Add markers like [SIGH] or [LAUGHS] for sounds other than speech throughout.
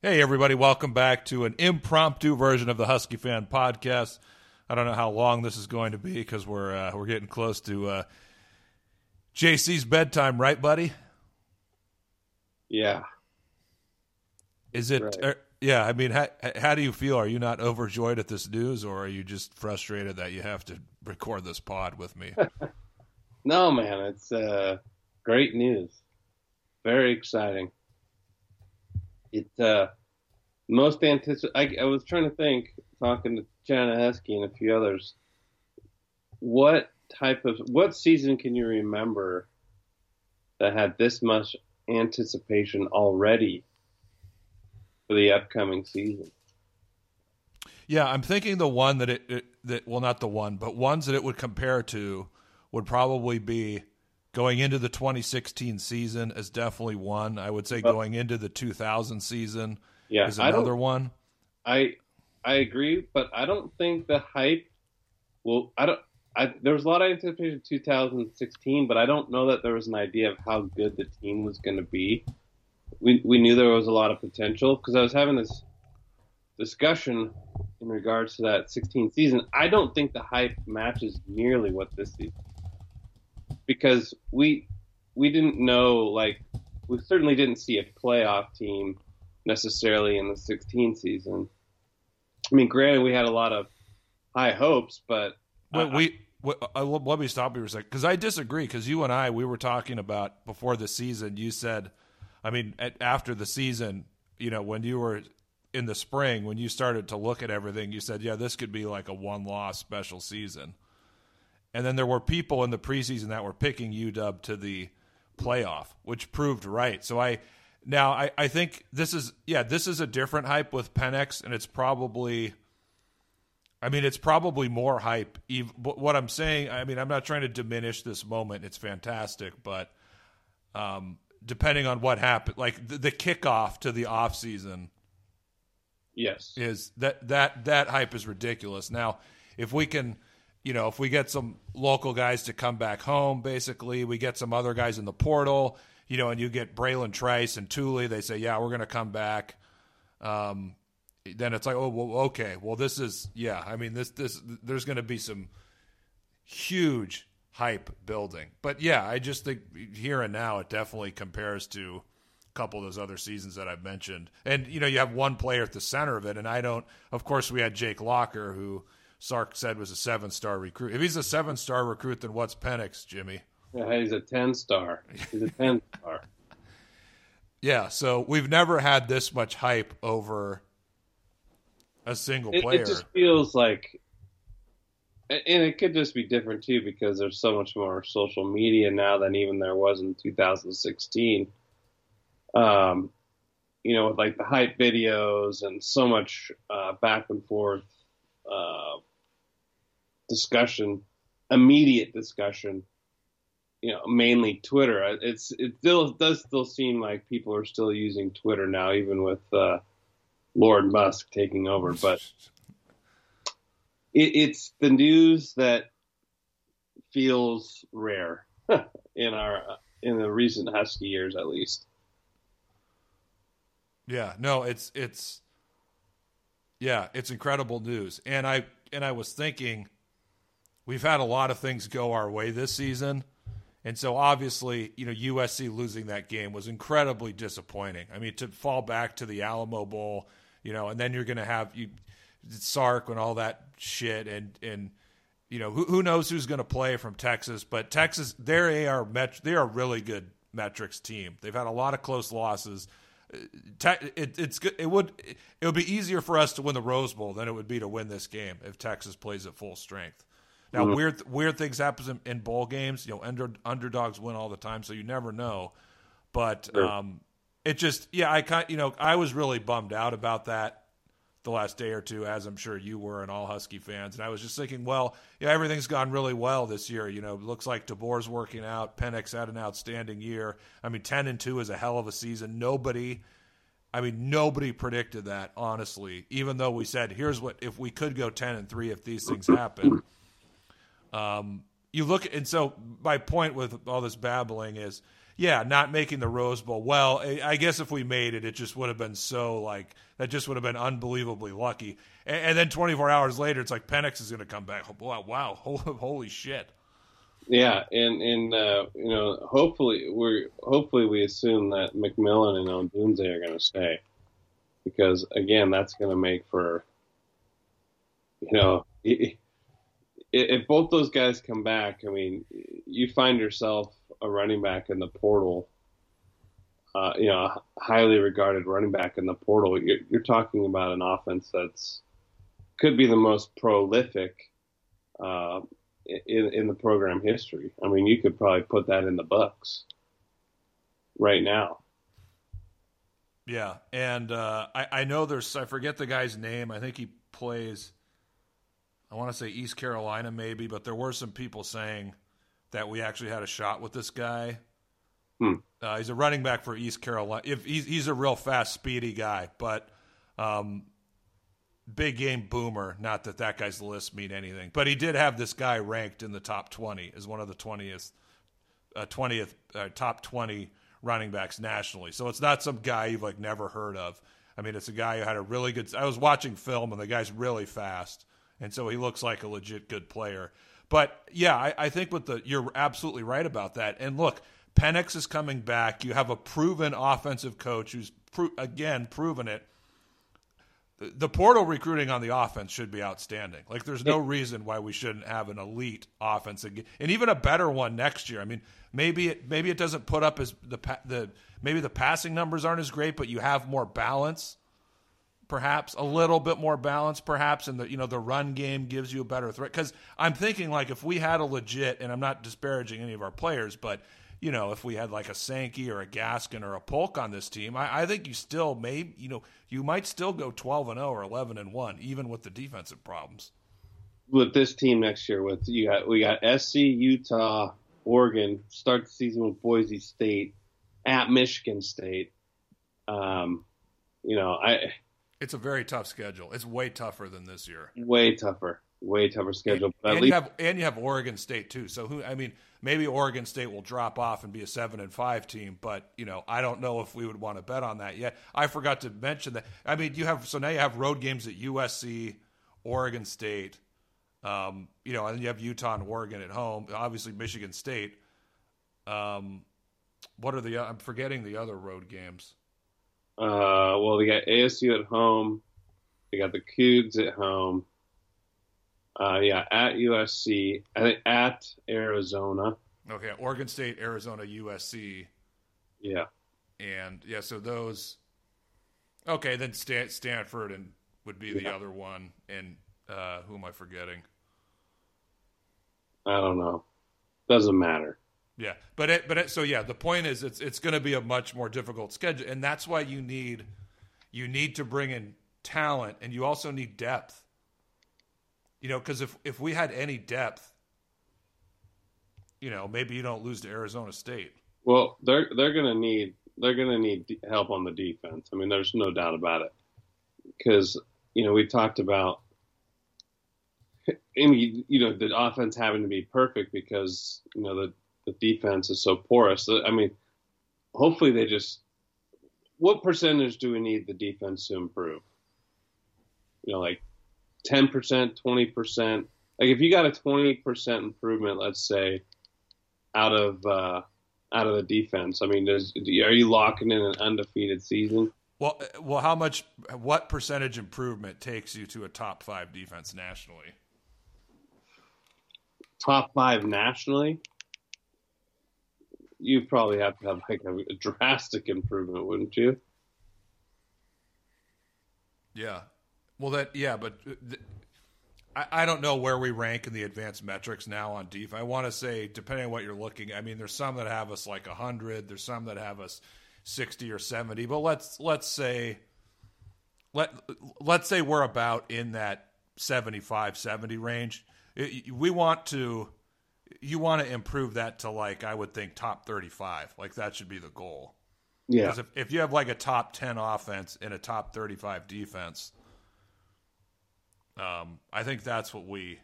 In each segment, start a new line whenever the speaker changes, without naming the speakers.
Hey, everybody, welcome back to an impromptu version of the Husky Fan Podcast. I don't know how long this is going to be because we're uh, we're getting close to uh, JC's bedtime, right, buddy?
Yeah.
Is it?
Right.
er, yeah, I mean, how, how do you feel? Are you not overjoyed at this news, or are you just frustrated that you have to record this pod with me? [LAUGHS]
No, man, it's uh, great news. Very exciting. It uh, most anticipated. I, I was trying to think, talking to Jana Heskey and a few others. What type of what season can you remember that had this much anticipation already for the upcoming season?
Yeah, I'm thinking the one that it, it that well not the one, but ones that it would compare to would probably be going into the 2016 season is definitely one. I would say
Well-
going into the 2000 season
Yeah,
is
I
another one.
I I agree, but I don't think the hype will. I don't. I, there was a lot of anticipation in 2016, but I don't know that there was an idea of how good the team was going to be. We we knew there was a lot of potential because I was having this discussion in regards to that 16 season. I don't think the hype matches nearly what this season because we we didn't know like we certainly didn't see a playoff team necessarily in the 16 season. I mean, granted, we had a lot of high hopes, but I-
we uh, let me stop you for a second because I disagree. Because you and I, we were talking about before the season. You said, I mean, at, after the season, you know, when you were in the spring, when you started to look at everything, you said, yeah, this could be like a one-loss special season. And then there were people in the preseason that were picking UW to the playoff, which proved right. So I now I, I think this is yeah, this is a different hype with Penix, and it's probably I mean, it's probably more hype. But what I'm saying, I mean, I'm not trying to diminish this moment. It's fantastic, but um, depending on what happened, like the, the kickoff to the off season
yes,
is that that that hype is ridiculous. Now, if we can, you know, if we get some local guys to come back home, basically, we get some other guys in the portal, you know, and you get Bralen Trice and Thule, they say, yeah, we're going to come back. Um, then it's like, oh, well, okay, well, this is, yeah, I mean, this this there's going to be some huge hype building, but yeah, I just think here and now it definitely compares to a couple of those other seasons that I've mentioned. And you know, you have one player at the center of it, and I don't. Of course, we had Jake Locker, who Sark said was a seven-star recruit. If he's a seven-star recruit, then what's Penix, Jimmy?
yeah, he's a 10 star. He's a 10 star. [LAUGHS]
Yeah, so we've never had this much hype over a single
It,
player.
it just feels like, and it could just be different too because there's so much more social media now than even there was in 2016. Um, you know, with like the hype videos and so much uh, back and forth uh, discussion, immediate discussion. You know, mainly Twitter. It's it still it does still seem like people are still using Twitter now, even with uh, Lord Musk taking over. But it, it's the news that feels rare [LAUGHS] in our in the recent Husky years, at least.
Yeah, no, it's it's yeah, it's incredible news. And I and I was thinking we've had a lot of things go our way this season. And so obviously, you know, USC losing that game was incredibly disappointing. I mean, to fall back to the Alamo Bowl, you know, and then you're going to have you Sark and all that shit and and you know, who who knows who's going to play from Texas, but Texas they're AR met, they are really good metrics team. They've had a lot of close losses uh, te- it, it's good. It would it would be easier for us to win the Rose Bowl than it would be to win this game if Texas plays at full strength. Now,
Mhm.
weird weird things happen in, in bowl games. You know, under, underdogs win all the time, so you never know. But
Sure.
um, it just yeah, I kind you know I was really bummed out about that the last day or two, as I'm sure you were, and all Husky fans. And I was just thinking, well, yeah, everything's gone really well this year. You know, it looks like DeBoer's working out. Penix had an outstanding year. I mean, ten and two is a hell of a season. Nobody, I mean, nobody predicted that honestly. Even though we said, here's what if we could go ten and three if these things happen. Um, you look and so my point with all this babbling is yeah, not making the Rose Bowl. Well, I guess if we made it, it just would have been so like that. Just would have been unbelievably lucky. And, and then 24 hours later, it's like Penix is going to come back. Wow, wow, [LAUGHS] holy shit.
Yeah, and and uh, you know, hopefully we're hopefully we assume that McMillan and Odunze are going to stay, because again, that's going to make for, you know, [LAUGHS] if, both those guys come back, I mean, you find yourself a running back in the portal, uh, you know, a highly regarded running back in the portal. You're, you're talking about an offense that's could be the most prolific. Uh, in, in the program history. I mean, you could probably put that in the books right now.
Yeah, and uh, I, I know there's I forget the guy's name. I think he plays. I want to say East Carolina maybe, but there were some people saying that we actually had a shot with this guy.
Hmm.
Uh, he's a running back for East Carolina. If he's, he's a real fast, speedy guy, but um, big game boomer. Not that that guy's list mean anything, but he did have this guy ranked in the top 20 as one of the 20th, uh, 20th uh, top 20 running backs nationally. So it's not some guy you've like never heard of. I mean, it's a guy who had a really good. I was watching film and the guy's really fast, and so he looks like a legit good player. But yeah, I, I think with the you're absolutely right about that. And look, Penix is coming back. You have a proven offensive coach who's pro- again proven it the portal recruiting on the offense should be outstanding. Like, there's no reason why we shouldn't have an elite offense again, and even a better one next year. I mean, maybe it maybe it doesn't put up as the the maybe the passing numbers aren't as great, but you have more balance, perhaps a little bit more balance, perhaps, and the you know the run game gives you a better threat. Because I'm thinking like if we had a legit, and I'm not disparaging any of our players, but you know, if we had like a Sankey or a Gaskin or a Polk on this team, I, I think you still may, you know, you might still go 12 and 0 or 11 and 1, even with the defensive problems.
With this team next year, with you got we got SC, Utah, Oregon, start the season with Boise State, at Michigan State. Um, you know, I.
It's a very tough schedule. It's way tougher than this year.
Way tougher. Way tougher schedule.
And, and least, you have and you have Oregon State too. So who? I mean, maybe Oregon State will drop off and be a seven and five team, but you know, I don't know if we would want to bet on that yet. I forgot to mention that. I mean, you have so now you have road games at USC, Oregon State, um, you know, and then you have Utah and Oregon at home. Obviously, Michigan State. Um, what are the? I'm forgetting the other road games.
Uh, well, they got ASU at home. They got the Cougs at home. Uh, yeah, at USC, I think at Arizona.
Okay, Oregon State, Arizona, USC.
Yeah.
And yeah, so those. Okay, then Stan- Stanford and would be the yeah. other one, and uh, who am I forgetting?
I don't know. Doesn't matter.
Yeah, but it, but it, so yeah, the point is it's it's going to be a much more difficult schedule, and that's why you need you need to bring in talent, and you also need depth. You know, because if if we had any depth, you know, maybe you don't lose to Arizona State.
Well, they're they're gonna need they're gonna need help on the defense. I mean, there's no doubt about it. Because you know we talked about, I mean, you know, the offense having to be perfect because you know the the defense is so porous. I mean, hopefully they just. What percentage do we need the defense to improve? You know, like 10%, 20%. Like if you got a 20% improvement, let's say, out of uh, out of the defense, I mean, does, are you locking in an undefeated season?
Well, well, how much? What percentage improvement takes you to a top five defense nationally?
Top five nationally? You probably have to have like a, a drastic improvement, wouldn't you?
Yeah, well, that yeah, but uh, th- I, I don't know where we rank in the advanced metrics now on def. I want to say depending on what you're looking. I mean, there's some that have us like hundred. There's some that have us sixty or seventy. But let's let's say let let's say we're about in that 75 70 range. It, we want to you want to improve that to like I would think top 35. Like that should be the goal.
Yeah. Because
if, if you have like a top 10 offense and a top 35 defense, um, I think that's what we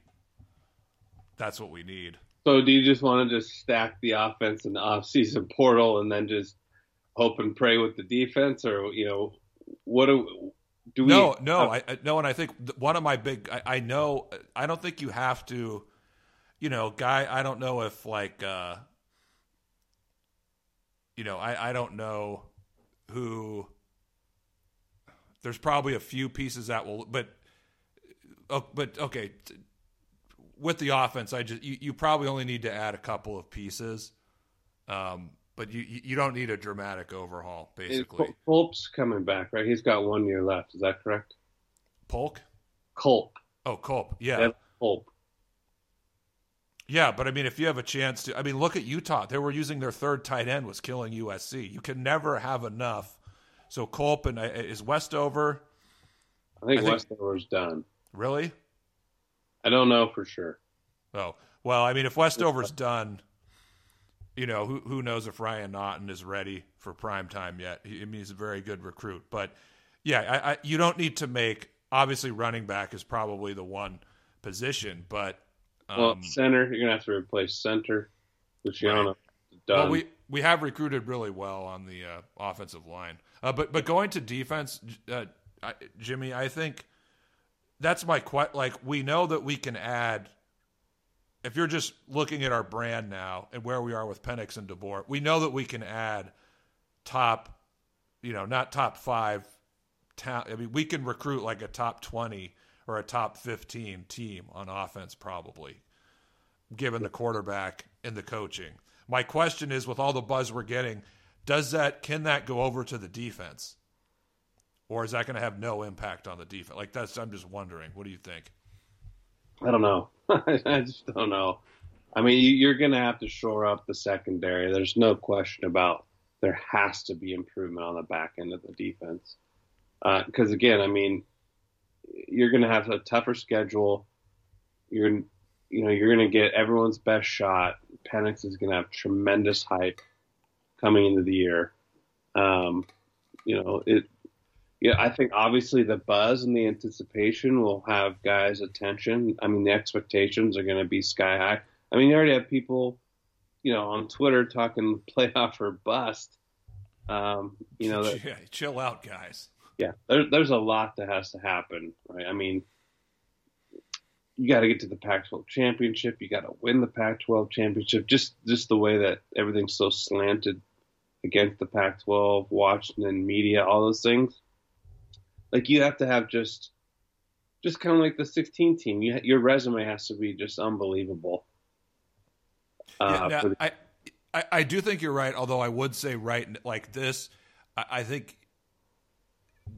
that's what we need.
So do you just want to just stack the offense in the offseason portal and then just hope and pray with the defense, or you know, what do do we?
No, no, I no, and I think one of my big, I, I know, I don't think you have to, you know, guy. I don't know if like, uh you know, I I don't know who. There's probably a few pieces that will, but, oh, but okay, with the offense, I just you, you probably only need to add a couple of pieces. Um, but you you don't need a dramatic overhaul, basically.
Culp's coming back, right? He's got one year left. Is that correct?
Polk.
Culp.
Oh, Culp. Yeah.
Culp.
Yeah, but I mean, if you have a chance to, I mean, look at Utah. They were using their third tight end was killing USC. You can never have enough. So Culp and uh, is Westover.
I think, I think Westover's done.
Really?
I don't know for sure.
Oh well, I mean, if Westover's done, you know, who who knows if Ryan Otton is ready for prime time yet? He, I mean, he's a very good recruit, but yeah, I, I, you don't need to make. Obviously, running back is probably the one position, but
um, well, center you're gonna have to replace center, Luciano. Right.
Well, we we have recruited really well on the uh, offensive line, uh, but but going to defense, uh, I, Jimmy, I think that's my quite like we know that we can add if you're just looking at our brand now and where we are with Penix and DeBoer, we know that we can add top, you know, not top five. Ta- I mean, we can recruit like a top 20 or a top 15 team on offense, probably, given the quarterback and the coaching. My question is with all the buzz we're getting, does that, can that go over to the defense? Or is that going to have no impact on the defense? Like, that's, I'm just wondering. What do you think?
I don't know. [LAUGHS] I just don't know. I mean, you're going to have to shore up the secondary. There's no question about there has to be improvement on the back end of the defense. Because uh, again, I mean, you're going to have a tougher schedule. You're, you know, you're going to get everyone's best shot. Penix is going to have tremendous hype coming into the year. Um, you know, it yeah, I think obviously the buzz and the anticipation will have guys' attention. I mean, the expectations are going to be sky high. I mean, you already have people, you know, on Twitter talking [LAUGHS] playoff or bust. Um, you know, that, [LAUGHS]
yeah, chill out, guys.
Yeah, there, there's a lot that has to happen, right? I mean, you got to get to the Pac-12 championship. You got to win the Pac-12 championship. Just, just the way that everything's so slanted against the Pac-12, Washington media, all those things like you have to have just just kind of like the 16 team. You, your resume has to be just unbelievable.
Uh, yeah, the- I, I, I do think you're right. Although I would say right like this, I, I think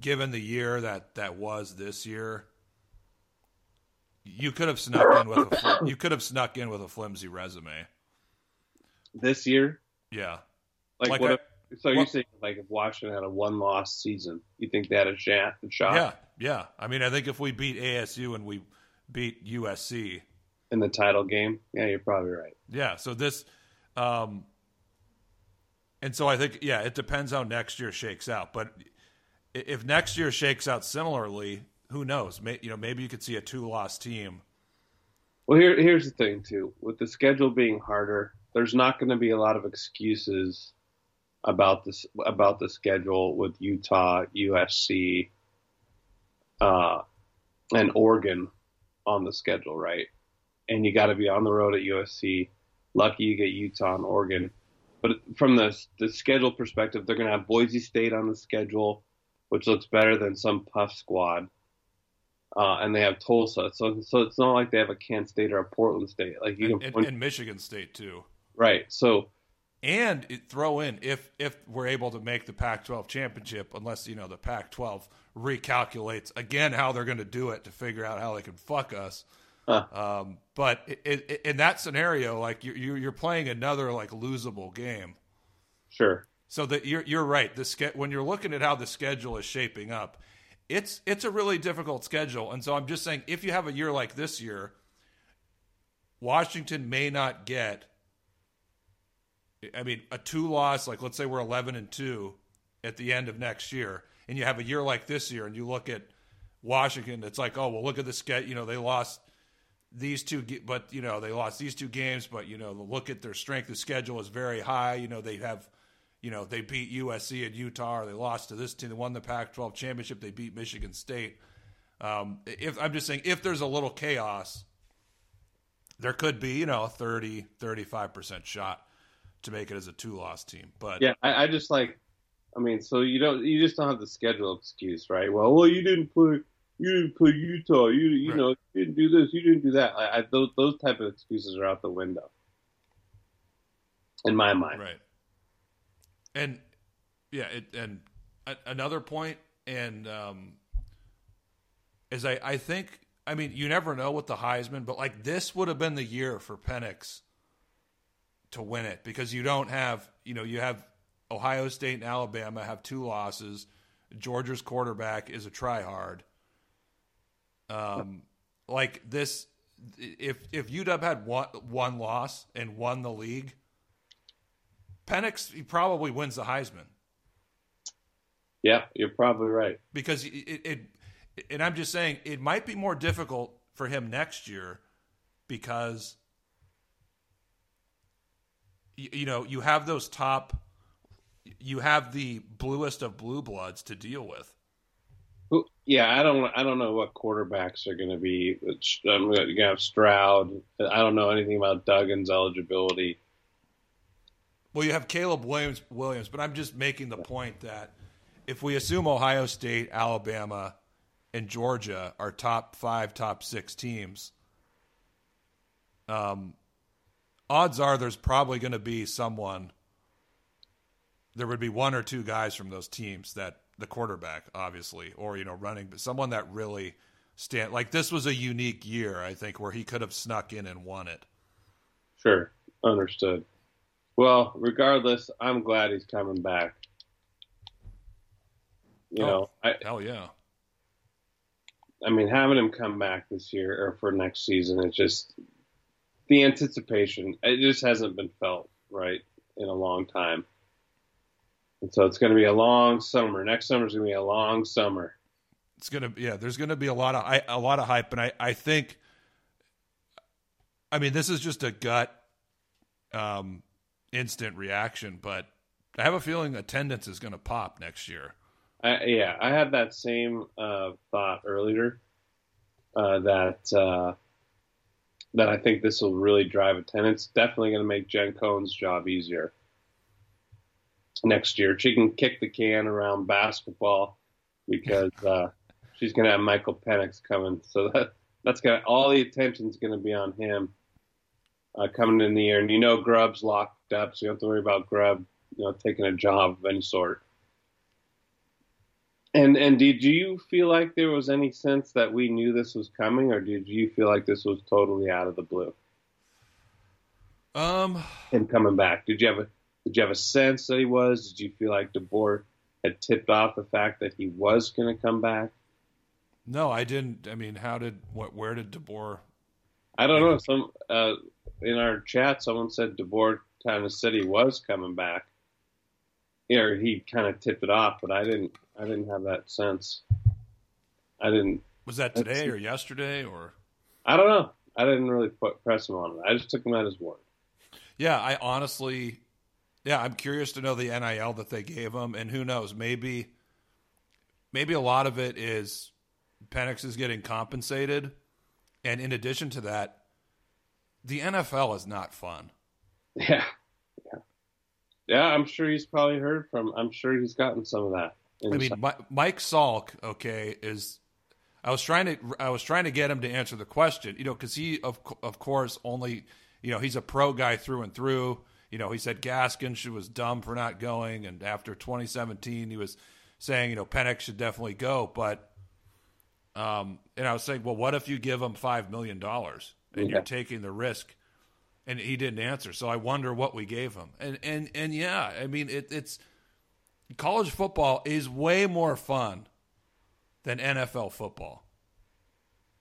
given the year that that was this year, you could have snuck in with a you could have snuck in with a flimsy resume.
This year,
yeah.
Like, like what? I, if, so you think like if Washington had a one loss season, you think they had a shot? A shot?
Yeah, yeah. I mean, I think if we beat ASU and we beat USC
in the title game, yeah, you're probably right.
Yeah. So this, um, and so I think yeah, it depends how next year shakes out. But if next year shakes out similarly, who knows? May, you know, maybe you could see a two loss team.
Well, here here's the thing too. With the schedule being harder, there's not going to be a lot of excuses about this about the schedule with Utah, USC, uh, and Oregon on the schedule, right? And you got to be on the road at USC. Lucky you get Utah and Oregon. But from the the schedule perspective, they're going to have Boise State on the schedule, which looks better than some puff squad. Uh, and they have Tulsa, so so it's not like they have a Kent State or a Portland State. Like you
and, can and, and Michigan State too.
Right. So
and throw in if if we're able to make the Pac-12 championship, unless you know the Pac-12 recalculates again how they're going to do it to figure out how they can fuck us. Huh. Um, but it, it, in that scenario, like you, you're playing another like losable game.
Sure.
So that you're you're right. The when you're looking at how the schedule is shaping up, it's it's a really difficult schedule. And so I'm just saying, if you have a year like this year, Washington may not get I mean, a two loss, like let's say we're 11 and 2 at the end of next year, and you have a year like this year, and you look at Washington, it's like, oh, well, look at the sketch. You know, they lost these two, but you know they lost these two games. But you know, look at their strength of schedule is very high. You know, they have, you know, they beat USC and Utah. Or they lost to this team. They won the Pac-12 championship. They beat Michigan State. Um, if I'm just saying, if there's a little chaos, there could be, you know, a 30, 35 percent shot to make it as a two-loss team. But
yeah, I, I just like, I mean, so you don't, you just don't have the schedule excuse, right? Well, well, you didn't play you didn't play Utah. You you right. know you didn't do this. You didn't do that. I, I, those those type of excuses are out the window in my mind.
Right. And yeah, it, and another point, and um, is I I think I mean you never know with the Heisman, but like this would have been the year for Penix to win it because you don't have you know you have Ohio State and Alabama have two losses. Georgia's quarterback is a tryhard. Um, like this, if if UW had one one loss and won the league, Penix he probably wins the Heisman.
Yeah, you're probably right.
Because it, it, it, and I'm just saying it might be more difficult for him next year because you, you know you have those top, you have the bluest of blue bloods to deal with.
Yeah, I don't. I don't know what quarterbacks are going to be. I'm going to have Stroud. I don't know anything about Duggan's eligibility.
Well, you have Caleb Williams. Williams, but I'm just making the point that if we assume Ohio State, Alabama, and Georgia are top five, top six teams, um, odds are there's probably going to be someone. There would be one or two guys from those teams that the quarterback, obviously, or you know, running, but someone that really stand like this was a unique year, I think, where he could have snuck in and won it.
Sure, understood. Well, regardless, I'm glad he's coming back. You oh, know, I,
hell yeah.
I mean, having him come back this year or for next season, it's just the anticipation. It just hasn't been felt right in a long time. And so it's going to be a long summer. Next summer is going to be a long summer.
It's going to yeah. There's going to be a lot of a lot of hype, and I I think. I mean, this is just a gut, um, instant reaction, but I have a feeling attendance is going to pop next year.
I, yeah, I had that same uh, thought earlier. Uh, that uh, that I think this will really drive attendance. Definitely going to make Jen Cohen's job easier next year. She can kick the can around basketball because uh, she's going to have Michael Penix coming. So that that's got all the attention's going to be on him uh, coming in the year. And you know, Grubb's locked up, so you don't have to worry about Grub, you know, taking a job of any sort. And and did you feel like there was any sense that we knew this was coming, or did you feel like this was totally out of the blue?
Um,
him coming back. Did you have a did you have a sense that he was? Did you feel like DeBoer had tipped off the fact that he was going to come back?
No, I didn't. I mean, how did what? Where did DeBoer?
I don't know. Some uh, in our chat, someone said DeBoer kind of said he was coming back. Or he kind of tipped it off, but I didn't. I didn't have that sense. I didn't.
Was that today or yesterday or?
I don't know. I didn't really put, press him on it. I just took him at his word.
Yeah, I honestly yeah, I'm curious to know the NIL that they gave him, and who knows, maybe, maybe a lot of it is Penix is getting compensated, and in addition to that, the NFL is not fun. [LAUGHS]
Yeah, yeah, yeah. I'm sure he's probably heard from. I'm sure he's gotten some of that.
I mean, Mike Salk, okay, is. I was trying to I was trying to get him to answer the question, you know, because he of of course only you know he's a pro guy through and through you know, he said Gaskin should was dumb for not going, and after 2017, he was saying, you know, Penix should definitely go. But, um, and I was saying, well, what if you give him five million dollars and yeah. you're taking the risk? And he didn't answer, so I wonder what we gave him. And and and yeah, I mean, it, it's college football is way more fun than NFL football.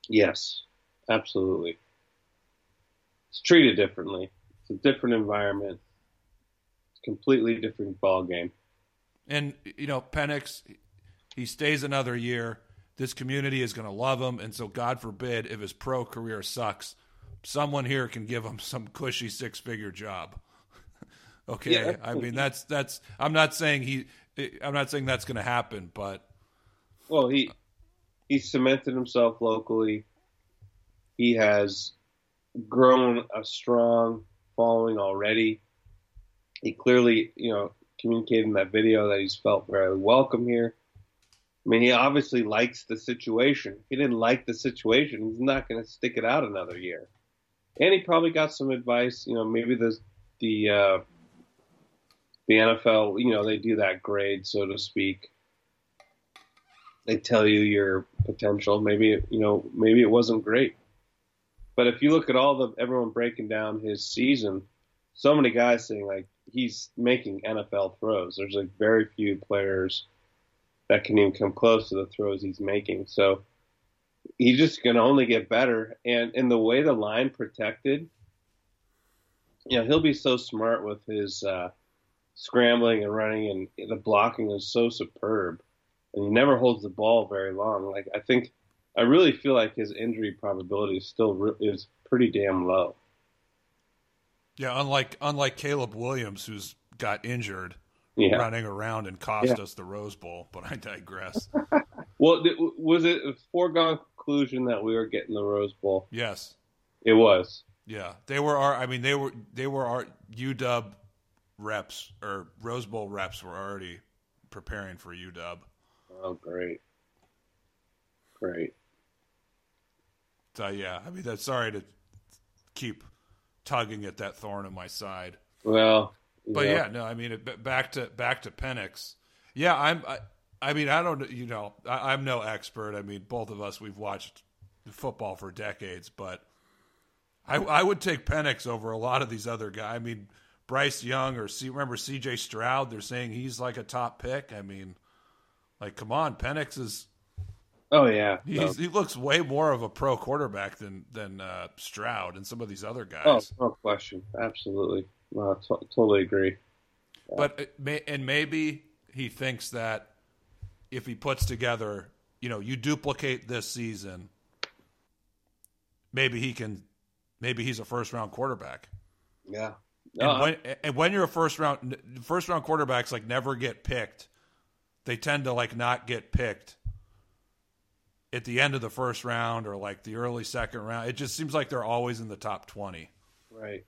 Yes, absolutely. It's treated differently. It's a different environment. It's a completely different ball game.
And you know, Penix, he stays another year. This community is going to love him, and so God forbid if his pro career sucks, someone here can give him some cushy six figure job. [LAUGHS] okay,
Yeah.
I mean that's that's. I'm not saying he. I'm not saying that's going to happen, but
Well, he he cemented himself locally. He has grown a strong following already. He clearly, you know, communicated in that video that he's felt very welcome here. I mean, he obviously likes the situation. If he didn't like the situation, he's not going to stick it out another year. And he probably got some advice. You know, maybe the the uh, the NFL, you know, they do that grade, so to speak they tell you your potential. Maybe you know, maybe it wasn't great. But if you look at all the everyone breaking down his season, so many guys saying like he's making NFL throws. There's like very few players that can even come close to the throws he's making. So he's just going to only get better. And in the way the line protected, you know, he'll be so smart with his uh, scrambling and running, and the blocking is so superb and he never holds the ball very long. Like I think, I really feel like his injury probability is still re- is pretty damn low.
yeah, unlike unlike Caleb Williams, who's got injured
Yeah.
running around and cost
Yeah.
us the Rose Bowl. But I digress. [LAUGHS]
Well, was it a foregone conclusion that we were getting the Rose Bowl?
yes,
It was.
yeah, they were our. I mean, they were they were our UW reps or Rose Bowl reps were already preparing for UW.
Oh, great, great.
So yeah, I mean, that's sorry to keep tugging at that thorn in my side.
Well,
But
know,
yeah, no, I mean, it, back to back to Penix. Yeah, I'm. I, I mean, I don't. You know, I, I'm no expert. I mean, both of us we've watched football for decades, but I, I would take Penix over a lot of these other guys. I mean, Bryce Young or C, remember C.J. Stroud? They're saying he's like a top pick. I mean, like, come on, Penix is.
Oh yeah.
He's,
No.
He looks way more of a pro quarterback than than uh, Stroud and some of these other guys.
Oh, no question. Absolutely. No, I totally agree.
But and maybe he thinks that if he puts together, you know, you duplicate this season, maybe he can, maybe he's a first round quarterback.
Yeah.
And
uh-huh.
when and when you're a first round first round quarterbacks like never get picked, they tend to like not get picked at the end of the first round or like the early second round. It just seems like they're always in the top twenty.
right.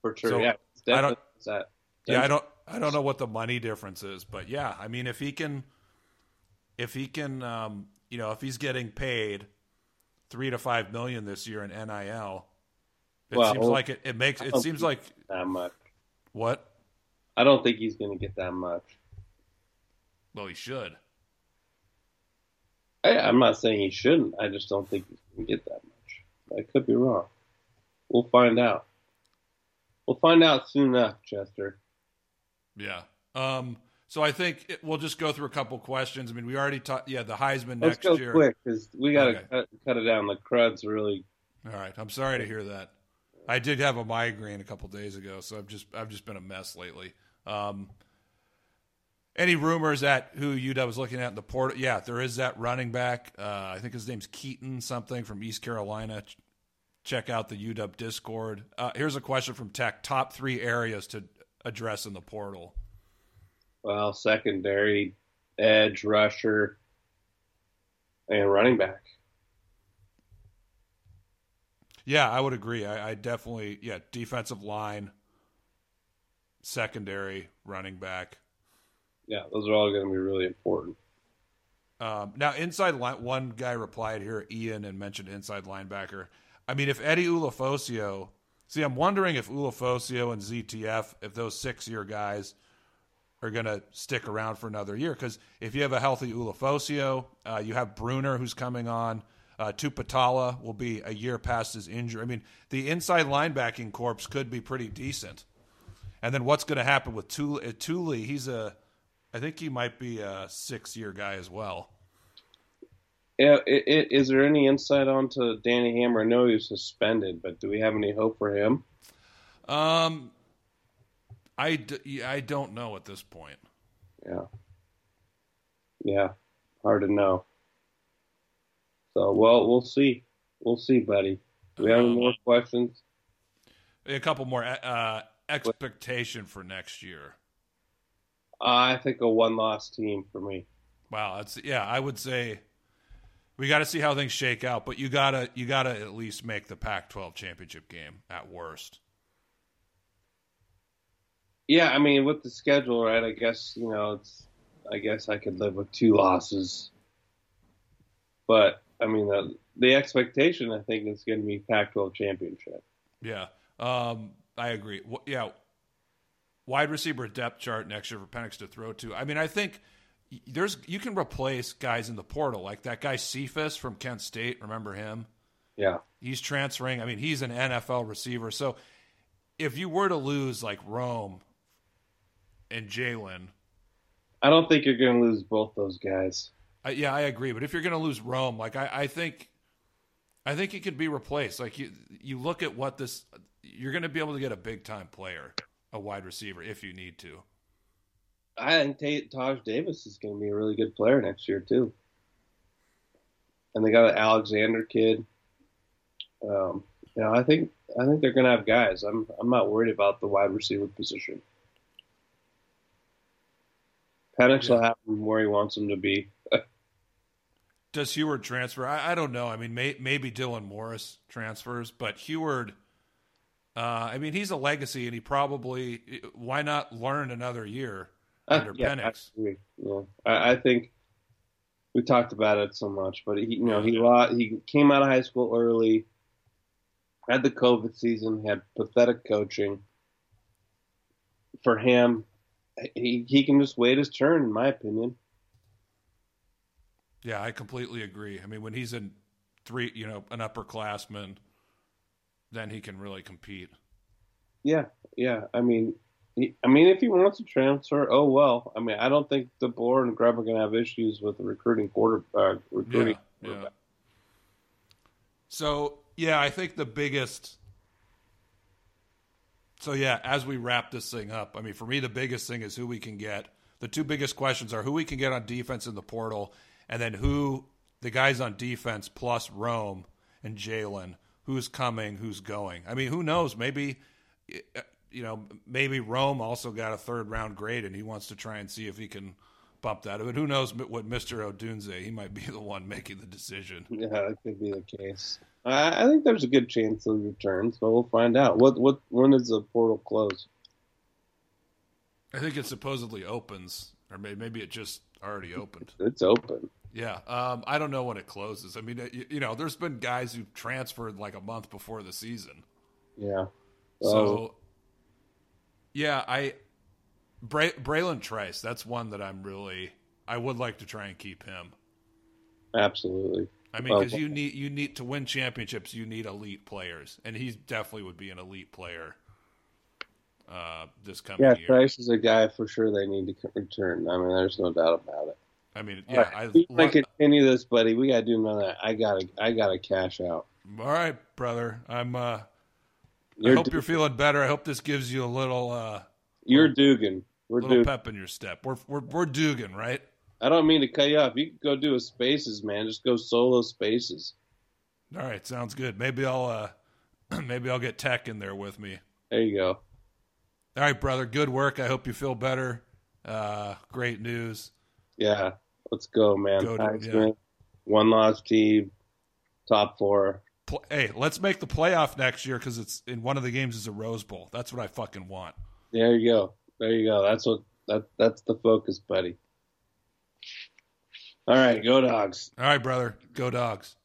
For sure.
So,
yeah.
I don't-
that.
Yeah, I don't I don't know what the money difference is, but yeah, I mean if he can if he can um, you know, if he's getting paid 3 to 5 million this year in NIL, it
Well,
seems like it, it makes it seems like
that much.
what?
I don't think he's going to get that much.
Well, he should.
I, I'm not saying he shouldn't. I just don't think he's going to get that much. I could be wrong. We'll find out. We'll find out soon enough, Chester.
Yeah. Um so I think it, we'll just go through a couple questions. I mean, we already talked yeah, the Heisman
Let's
next
go
year.
quick because we got to
Okay.
cut, cut it down. The crud's really.
All right. I'm sorry to hear that. I did have a migraine a couple days ago, so I've just I've just been a mess lately. Um, any rumors at who UW was looking at in the port? Yeah, there is that running back. Uh, I think his name's Keaton something from East Carolina. Check out the UW Discord. Uh, here's a question from Tech: Top three areas to address in the portal.
Well, secondary, edge, rusher, and running back.
Yeah, I would agree. I, I definitely yeah defensive line, secondary, running back.
Yeah, those are all going to be really important.
Um, now, inside line, one guy replied here, Ian, and mentioned inside linebacker. I mean, if Eddie Ulofoshio, see, I'm wondering if Ulofoshio and ZTF, if those six year guys are going to stick around for another year. Because if you have a healthy Ulofoshio, uh, you have Bruener who's coming on. Uh, Tuputala will be a year past his injury. I mean, the inside linebacking corps could be pretty decent. And then what's going to happen with Thule? uh, Thule? He's a, I think he might be a six year guy as well.
Yeah, i i is there any insight onto Danny Hammer? I know he was suspended, but do we have any hope for him?
Um, I, d- I don't know at this point.
Yeah, yeah, hard to know. So, well, we'll see. We'll see, buddy. Do we have any
Um,
more questions?
A couple more uh, expectation for next year.
Uh, I think a one-loss team for me.
Wow, that's yeah. I would say we got to see how things shake out, but you gotta you gotta at least make the Pac-12 championship game at worst.
Yeah, I mean, with the schedule, right? I guess you know, it's. I guess I could live with two losses, but I mean, the, the expectation I think is going to be Pac-12 championship.
Yeah, um, I agree. Yeah, wide receiver depth chart next year for Penix to throw to. I mean, I think there's you can replace guys in the portal like that guy Cephas from Kent State. Remember him?
Yeah,
He's transferring. I mean, he's an NFL receiver. So if you were to lose like Rome and Jalen,
I don't think you're going to lose both those guys.
I, yeah, I agree. But if you're going to lose Rome, like I, I think, I think he could be replaced. Like you, you look at what this, you're going to be able to get a big time player, a wide receiver, if you need to.
I think Tate, Taj Davis is going to be a really good player next year too. And they got an Alexander kid. Um, you know, I think I think they're going to have guys. I'm I'm not worried about the wide receiver position. Penix will have him where he wants him to be. [LAUGHS]
Does Huard transfer? I, I don't know. I mean, may, maybe Dylan Morris transfers, but Huard. Uh, I mean, he's a legacy, and he probably. Why not learn another year under
Uh, yeah, I
Penix?
agree. Yeah, I, I think we talked about it so much, but he, you know, he he came out of high school early, had the COVID season, had pathetic coaching. For him, he he can just wait his turn, in my opinion.
Yeah, I completely agree. I mean, when he's in three, you know, an upperclassman, then he can really compete.
Yeah, yeah. I mean, I mean, if he wants to transfer, oh well. I mean, I don't think the DeBoer and Grubb are going to have issues with recruiting quarter uh, recruiting.
Yeah, yeah. So yeah, I think the biggest. So yeah, as we wrap this thing up, I mean, for me, the biggest thing is who we can get. The two biggest questions are who we can get on defense in the portal, and then who the guys on defense plus Rome and Jalen. Who's coming? Who's going? I mean, who knows? Maybe you know, maybe Rome also got a third round grade, and he wants to try and see if he can bump that. But who knows what Mister Odunze? He might be [LAUGHS] the one making the decision.
Yeah, that could be the case. I, I think there's a good chance he'll return, so we'll find out. What what when does the portal close?
I think it supposedly opens, or maybe, maybe it just already opened. [LAUGHS]
It's open.
Yeah, um, I don't know when it closes. I mean, you, you know, there's been guys who transferred like a month before the season.
Yeah.
So, yeah, I Bray, Bralen Trice. That's one that I'm really. I would like to try and keep him.
absolutely.
I mean, because you need you need to win championships, you need elite players, and he definitely would be an elite player. Uh, this coming
Yeah,
year.
Price is a guy for sure they need to return. I mean, there's no doubt about it.
I mean, yeah,
right,
I.
we
lo-
continue this, buddy. We gotta do none of that. I gotta, I gotta cash out.
all right, brother. I'm. Uh, I
You're,
hope
Du-
you're feeling better. I hope this gives you a little uh,
you're Dugan. We're
little
Dugan.
pep in your step. We're we're we're Dugan, right?
I don't mean to cut you off. You can go do a spaces, man. Just go solo spaces.
All right, sounds good. Maybe I'll uh, [CLEARS THROAT] maybe I'll get Tech in there with me.
There you go.
All right, brother. Good work. I hope you feel better. Uh, great news.
Yeah, let's go, man.
Go to-
Heisman, One loss team, top four.
Hey, let's make the playoff next year because it's in one of the games is a Rose Bowl. That's what I fucking want.
There you go. There you go. That's what that that's the focus, buddy. All right, go dogs.
All right, brother. Go dogs.